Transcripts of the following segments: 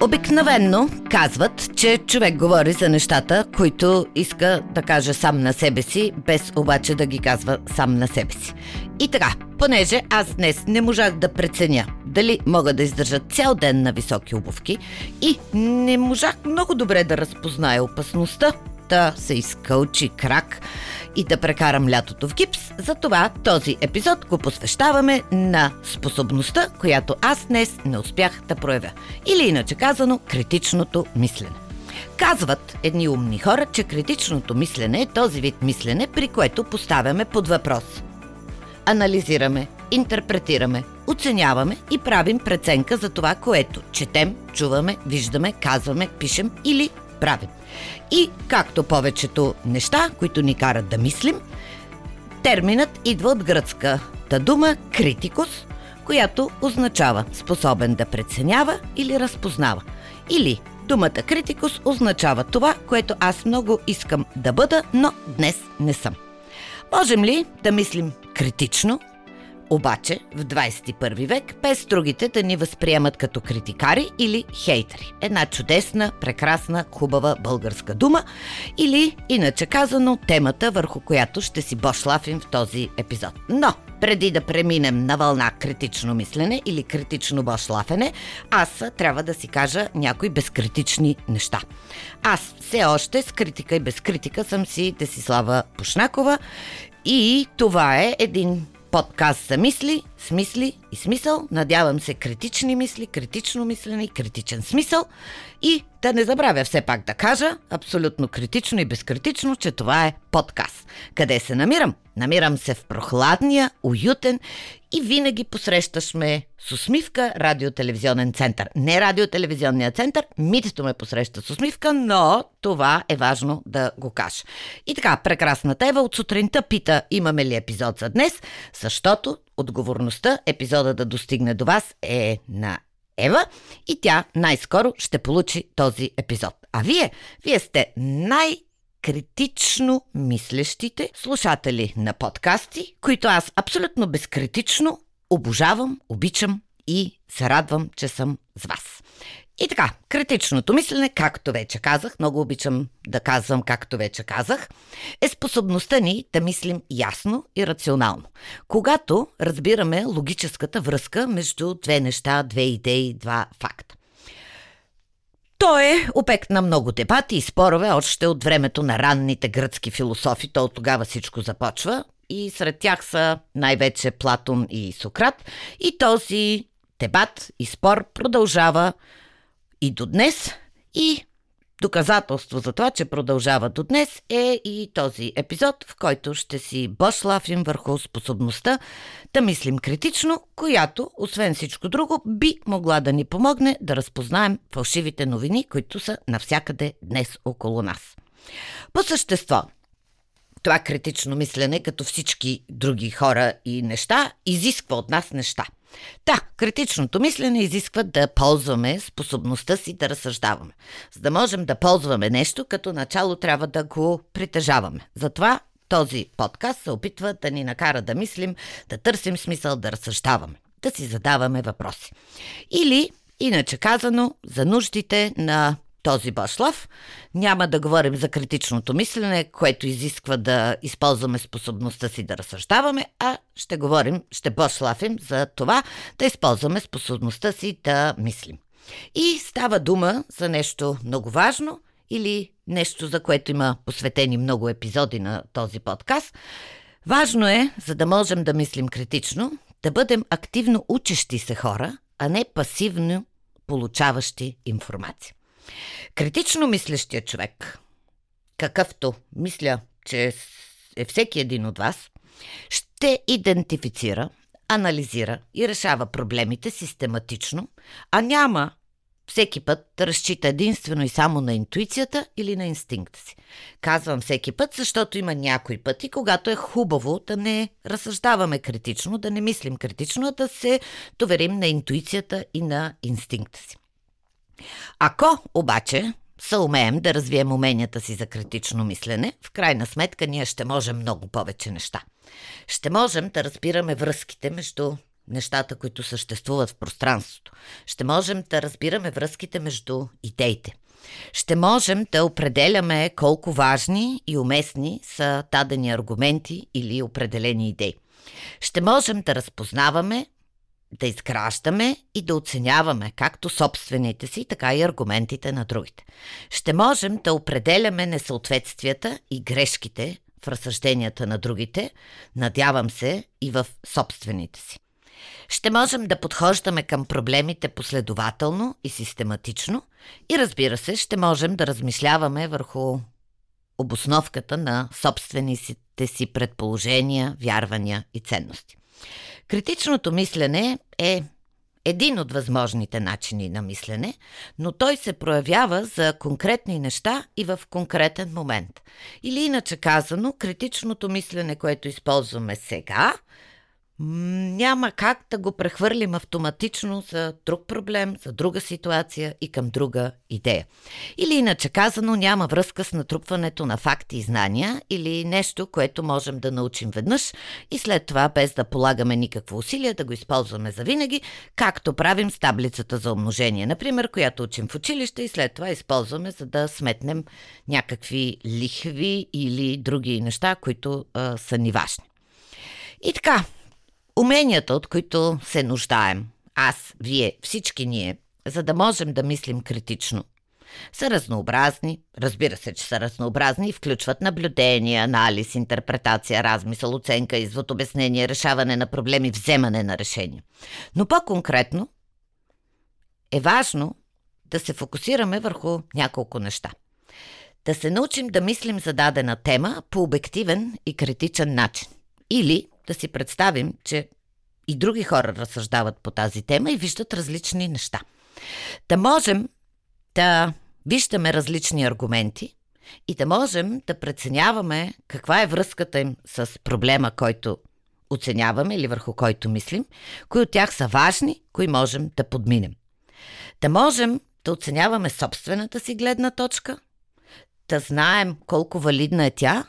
Обикновенно казват, че човек говори за нещата, които иска да каже сам на себе си, без обаче да ги казва сам на себе си. И така, понеже аз днес не можах да преценя дали мога да издържа цял ден на високи обувки и не можах много добре да разпозная опасността да се изкълчи крак и да прекарам лятото в гипс, затова този епизод го посвещаваме на способността, която аз днес не успях да проявя. Или иначе казано, критичното мислене. Казват едни умни хора, че критичното мислене е този вид мислене, при което поставяме под въпрос. Анализираме, интерпретираме, оценяваме и правим преценка за това, което четем, чуваме, виждаме, казваме, пишем или правим. И както повечето неща, които ни карат да мислим, терминът идва от гръцката дума критикус, която означава способен да преценява или разпознава. Или думата критикус означава това, което аз много искам да бъда, но днес не съм. Можем ли да мислим критично, обаче, в 21 век, без другите да ни възприемат като критикари или хейтери. Една чудесна, прекрасна, хубава българска дума или, иначе казано, темата, върху която ще си бошлафим в този епизод. Но, преди да преминем на вълна критично мислене или критично бошлафене, аз трябва да си кажа някои безкритични неща. Аз все още с критика и без критика съм си Десислава Пушнакова и това е един подкаст за мисли, смисли и смисъл. Надявам се критични мисли, критично мислене и критичен смисъл. И да не забравя все пак да кажа, абсолютно критично и безкритично, че това е подкаст. Къде се намирам? Намирам се в прохладния, уютен и винаги посрещаш ме с усмивка радиотелевизионен център. Не радиотелевизионния център, митето ме посреща с усмивка, но това е важно да го кажа. И така, прекрасната Ева от сутринта пита имаме ли епизод за днес, защото отговорността епизода да достигне до вас е на Ева и тя най-скоро ще получи този епизод. А вие, вие сте най- критично мислещите слушатели на подкасти, които аз абсолютно безкритично обожавам, обичам и се радвам, че съм с вас. И така, критичното мислене, както вече казах, много обичам да казвам както вече казах, е способността ни да мислим ясно и рационално. Когато разбираме логическата връзка между две неща, две идеи, два факта. Той е обект на много дебати и спорове още от времето на ранните гръцки философи, то от тогава всичко започва и сред тях са най-вече Платон и Сократ и този дебат и спор продължава и до днес и Доказателство за това, че продължава до днес е и този епизод, в който ще си бошлафим върху способността да мислим критично, която, освен всичко друго, би могла да ни помогне да разпознаем фалшивите новини, които са навсякъде днес около нас. По същество, това критично мислене, като всички други хора и неща, изисква от нас неща. Да, критичното мислене изисква да ползваме способността си да разсъждаваме. За да можем да ползваме нещо, като начало трябва да го притежаваме. Затова този подкаст се опитва да ни накара да мислим, да търсим смисъл, да разсъждаваме, да си задаваме въпроси. Или, иначе казано, за нуждите на този Башлав. Няма да говорим за критичното мислене, което изисква да използваме способността си да разсъждаваме, а ще говорим, ще Башлафим за това да използваме способността си да мислим. И става дума за нещо много важно или нещо, за което има посветени много епизоди на този подкаст. Важно е, за да можем да мислим критично, да бъдем активно учещи се хора, а не пасивно получаващи информация. Критично мислещия човек, какъвто мисля, че е всеки един от вас, ще идентифицира, анализира и решава проблемите систематично, а няма всеки път да разчита единствено и само на интуицията или на инстинкта си. Казвам всеки път, защото има някои пъти, когато е хубаво да не разсъждаваме критично, да не мислим критично, а да се доверим на интуицията и на инстинкта си. Ако обаче се умеем да развием уменията си за критично мислене, в крайна сметка ние ще можем много повече неща. Ще можем да разбираме връзките между нещата, които съществуват в пространството. Ще можем да разбираме връзките между идеите. Ще можем да определяме колко важни и уместни са дадени аргументи или определени идеи. Ще можем да разпознаваме, да изграждаме и да оценяваме както собствените си, така и аргументите на другите. Ще можем да определяме несъответствията и грешките в разсъжденията на другите, надявам се и в собствените си. Ще можем да подхождаме към проблемите последователно и систематично и разбира се, ще можем да размишляваме върху обосновката на собствените си предположения, вярвания и ценности. Критичното мислене е един от възможните начини на мислене, но той се проявява за конкретни неща и в конкретен момент. Или иначе казано, критичното мислене, което използваме сега, няма как да го прехвърлим автоматично за друг проблем, за друга ситуация и към друга идея. Или иначе казано, няма връзка с натрупването на факти и знания или нещо, което можем да научим веднъж и след това, без да полагаме никакво усилие, да го използваме за винаги, както правим с таблицата за умножение, например, която учим в училище и след това използваме, за да сметнем някакви лихви или други неща, които а, са ни важни. И така, Уменията, от които се нуждаем, аз, вие, всички ние, за да можем да мислим критично, са разнообразни. Разбира се, че са разнообразни и включват наблюдение, анализ, интерпретация, размисъл, оценка, извод, обяснение, решаване на проблеми, вземане на решения. Но по-конкретно е важно да се фокусираме върху няколко неща. Да се научим да мислим за дадена тема по обективен и критичен начин. Или да си представим, че и други хора разсъждават по тази тема и виждат различни неща. Да можем да виждаме различни аргументи и да можем да преценяваме каква е връзката им с проблема, който оценяваме или върху който мислим, кои от тях са важни, кои можем да подминем. Да можем да оценяваме собствената си гледна точка, да знаем колко валидна е тя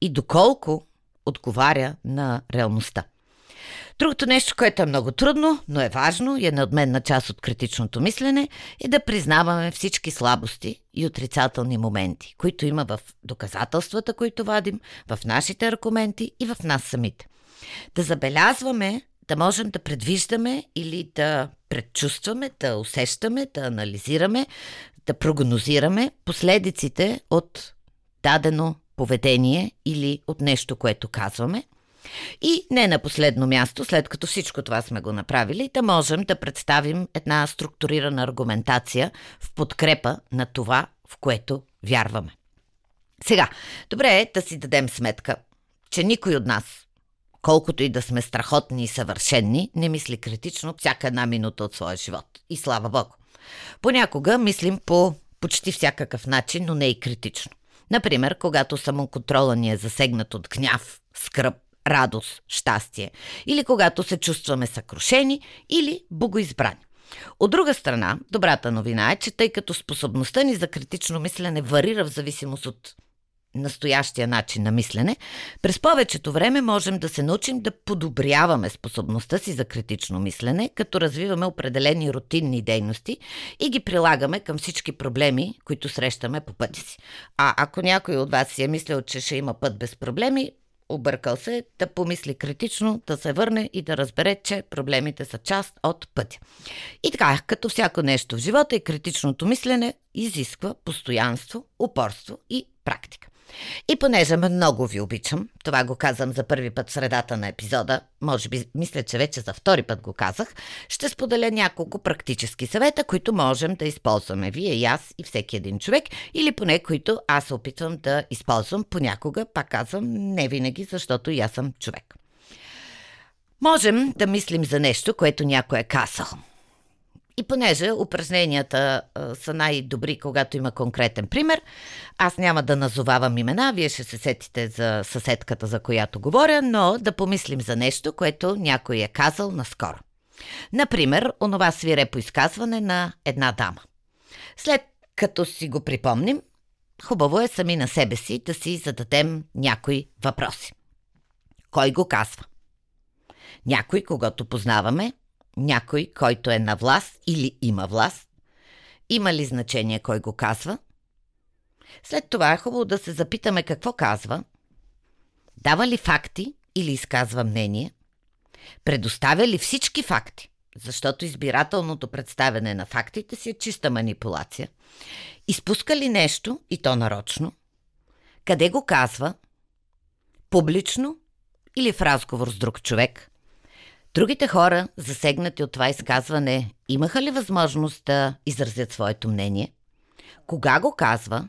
и доколко отговаря на реалността. Другото нещо, което е много трудно, но е важно и е неотменна част от критичното мислене, е да признаваме всички слабости и отрицателни моменти, които има в доказателствата, които вадим, в нашите аргументи и в нас самите. Да забелязваме, да можем да предвиждаме или да предчувстваме, да усещаме, да анализираме, да прогнозираме последиците от дадено поведение или от нещо, което казваме. И не на последно място, след като всичко това сме го направили, да можем да представим една структурирана аргументация в подкрепа на това, в което вярваме. Сега, добре е да си дадем сметка, че никой от нас, колкото и да сме страхотни и съвършенни, не мисли критично всяка една минута от своя живот. И слава Богу. Понякога мислим по почти всякакъв начин, но не и критично. Например, когато самоконтрола ни е засегнат от гняв, скръп, радост, щастие, или когато се чувстваме съкрушени или богоизбрани. От друга страна, добрата новина е, че тъй като способността ни за критично мислене варира в зависимост от настоящия начин на мислене, през повечето време можем да се научим да подобряваме способността си за критично мислене, като развиваме определени рутинни дейности и ги прилагаме към всички проблеми, които срещаме по пътя си. А ако някой от вас си е мислил, че ще има път без проблеми, объркал се, да помисли критично, да се върне и да разбере, че проблемите са част от пътя. И така, като всяко нещо в живота и критичното мислене изисква постоянство, упорство и практика. И понеже много ви обичам, това го казвам за първи път в средата на епизода, може би мисля, че вече за втори път го казах, ще споделя няколко практически съвета, които можем да използваме вие и аз и всеки един човек, или поне които аз се опитвам да използвам понякога, пак казвам, не винаги, защото и аз съм човек. Можем да мислим за нещо, което някой е казал – и понеже упражненията а, са най-добри, когато има конкретен пример, аз няма да назовавам имена, вие ще се сетите за съседката, за която говоря, но да помислим за нещо, което някой е казал наскоро. Например, онова свирепо изказване на една дама. След като си го припомним, хубаво е сами на себе си да си зададем някои въпроси. Кой го казва? Някой, когато познаваме, някой, който е на власт или има власт. Има ли значение кой го казва? След това е хубаво да се запитаме какво казва. Дава ли факти или изказва мнение? Предоставя ли всички факти? Защото избирателното представяне на фактите си е чиста манипулация. Изпуска ли нещо и то нарочно? Къде го казва? Публично или в разговор с друг човек? Другите хора, засегнати от това изказване, имаха ли възможност да изразят своето мнение? Кога го казва?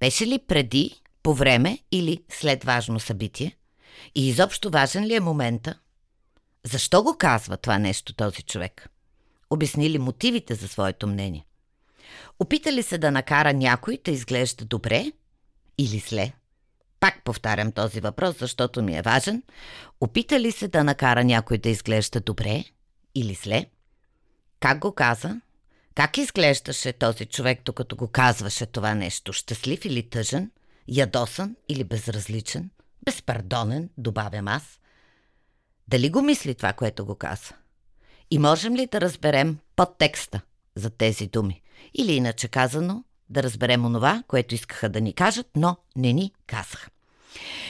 Беше ли преди, по време или след важно събитие? И изобщо важен ли е момента? Защо го казва това нещо този човек? Обясни ли мотивите за своето мнение? Опита ли се да накара някой да изглежда добре или зле? Пак повтарям този въпрос, защото ми е важен. Опита ли се да накара някой да изглежда добре или зле? Как го каза? Как изглеждаше този човек, докато го казваше това нещо? Щастлив или тъжен? Ядосан или безразличен? Безпардонен, добавям аз. Дали го мисли това, което го каза? И можем ли да разберем подтекста за тези думи? Или иначе казано, да разберем онова, което искаха да ни кажат, но не ни казаха.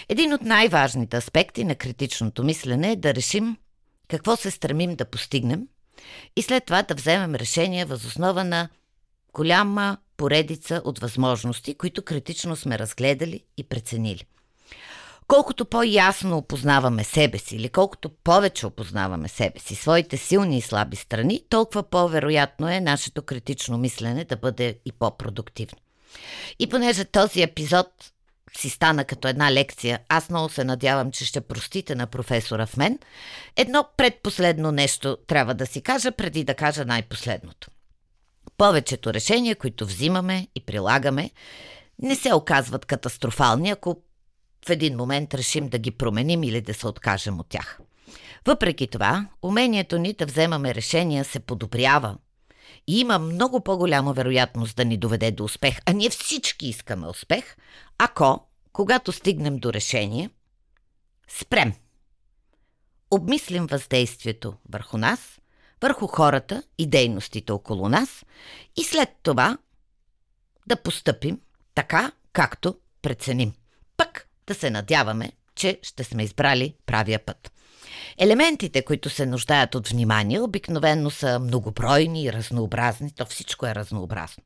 Един от най-важните аспекти на критичното мислене е да решим какво се стремим да постигнем и след това да вземем решение възоснова на голяма поредица от възможности, които критично сме разгледали и преценили. Колкото по-ясно опознаваме себе си или колкото повече опознаваме себе си, своите силни и слаби страни, толкова по-вероятно е нашето критично мислене да бъде и по-продуктивно. И понеже този епизод си стана като една лекция, аз много се надявам, че ще простите на професора в мен, едно предпоследно нещо трябва да си кажа, преди да кажа най-последното. Повечето решения, които взимаме и прилагаме, не се оказват катастрофални, ако в един момент решим да ги променим или да се откажем от тях. Въпреки това, умението ни да вземаме решения се подобрява и има много по-голяма вероятност да ни доведе до успех, а ние всички искаме успех, ако, когато стигнем до решение, спрем. Обмислим въздействието върху нас, върху хората и дейностите около нас и след това да постъпим така, както преценим. Пък да се надяваме, че ще сме избрали правия път. Елементите, които се нуждаят от внимание, обикновенно са многобройни и разнообразни, то всичко е разнообразно.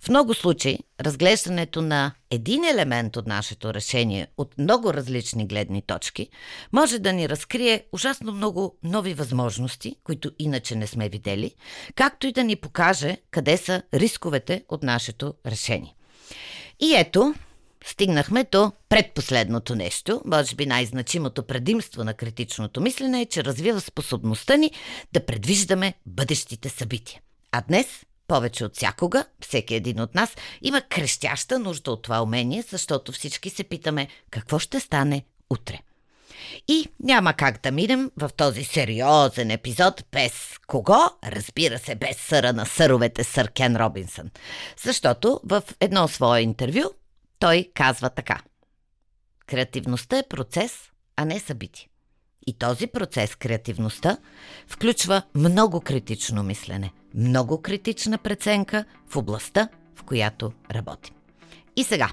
В много случаи, разглеждането на един елемент от нашето решение от много различни гледни точки може да ни разкрие ужасно много нови възможности, които иначе не сме видели, както и да ни покаже къде са рисковете от нашето решение. И ето, стигнахме до предпоследното нещо. Може би най-значимото предимство на критичното мислене е, че развива способността ни да предвиждаме бъдещите събития. А днес, повече от всякога, всеки един от нас има крещяща нужда от това умение, защото всички се питаме какво ще стане утре. И няма как да минем в този сериозен епизод без кого? Разбира се, без съра на съровете сър Кен Робинсън. Защото в едно свое интервю той казва така. Креативността е процес, а не събитие. И този процес, креативността, включва много критично мислене, много критична преценка в областта, в която работим. И сега,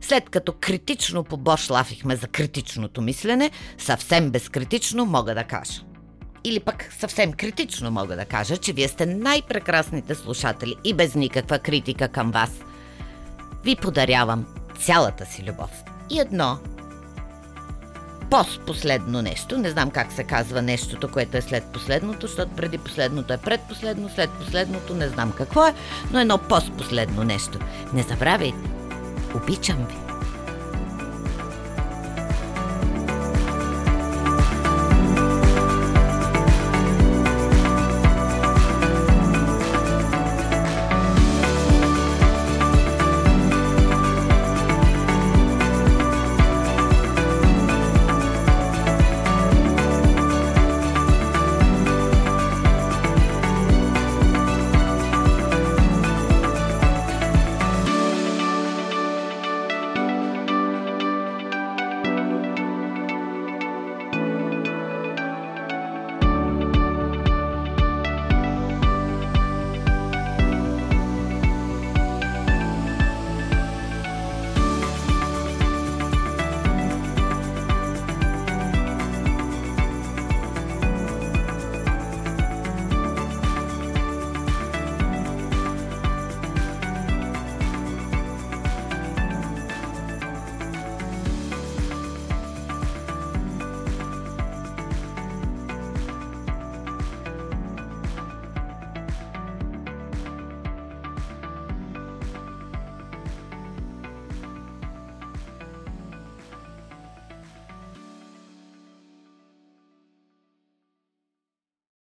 след като критично по Бош лафихме за критичното мислене, съвсем безкритично мога да кажа. Или пък съвсем критично мога да кажа, че вие сте най-прекрасните слушатели и без никаква критика към вас. Ви подарявам цялата си любов. И едно пост-последно нещо, не знам как се казва нещото, което е след последното, защото преди последното е предпоследно, след последното не знам какво е, но едно пост-последно нещо. Не забравяйте, обичам ви.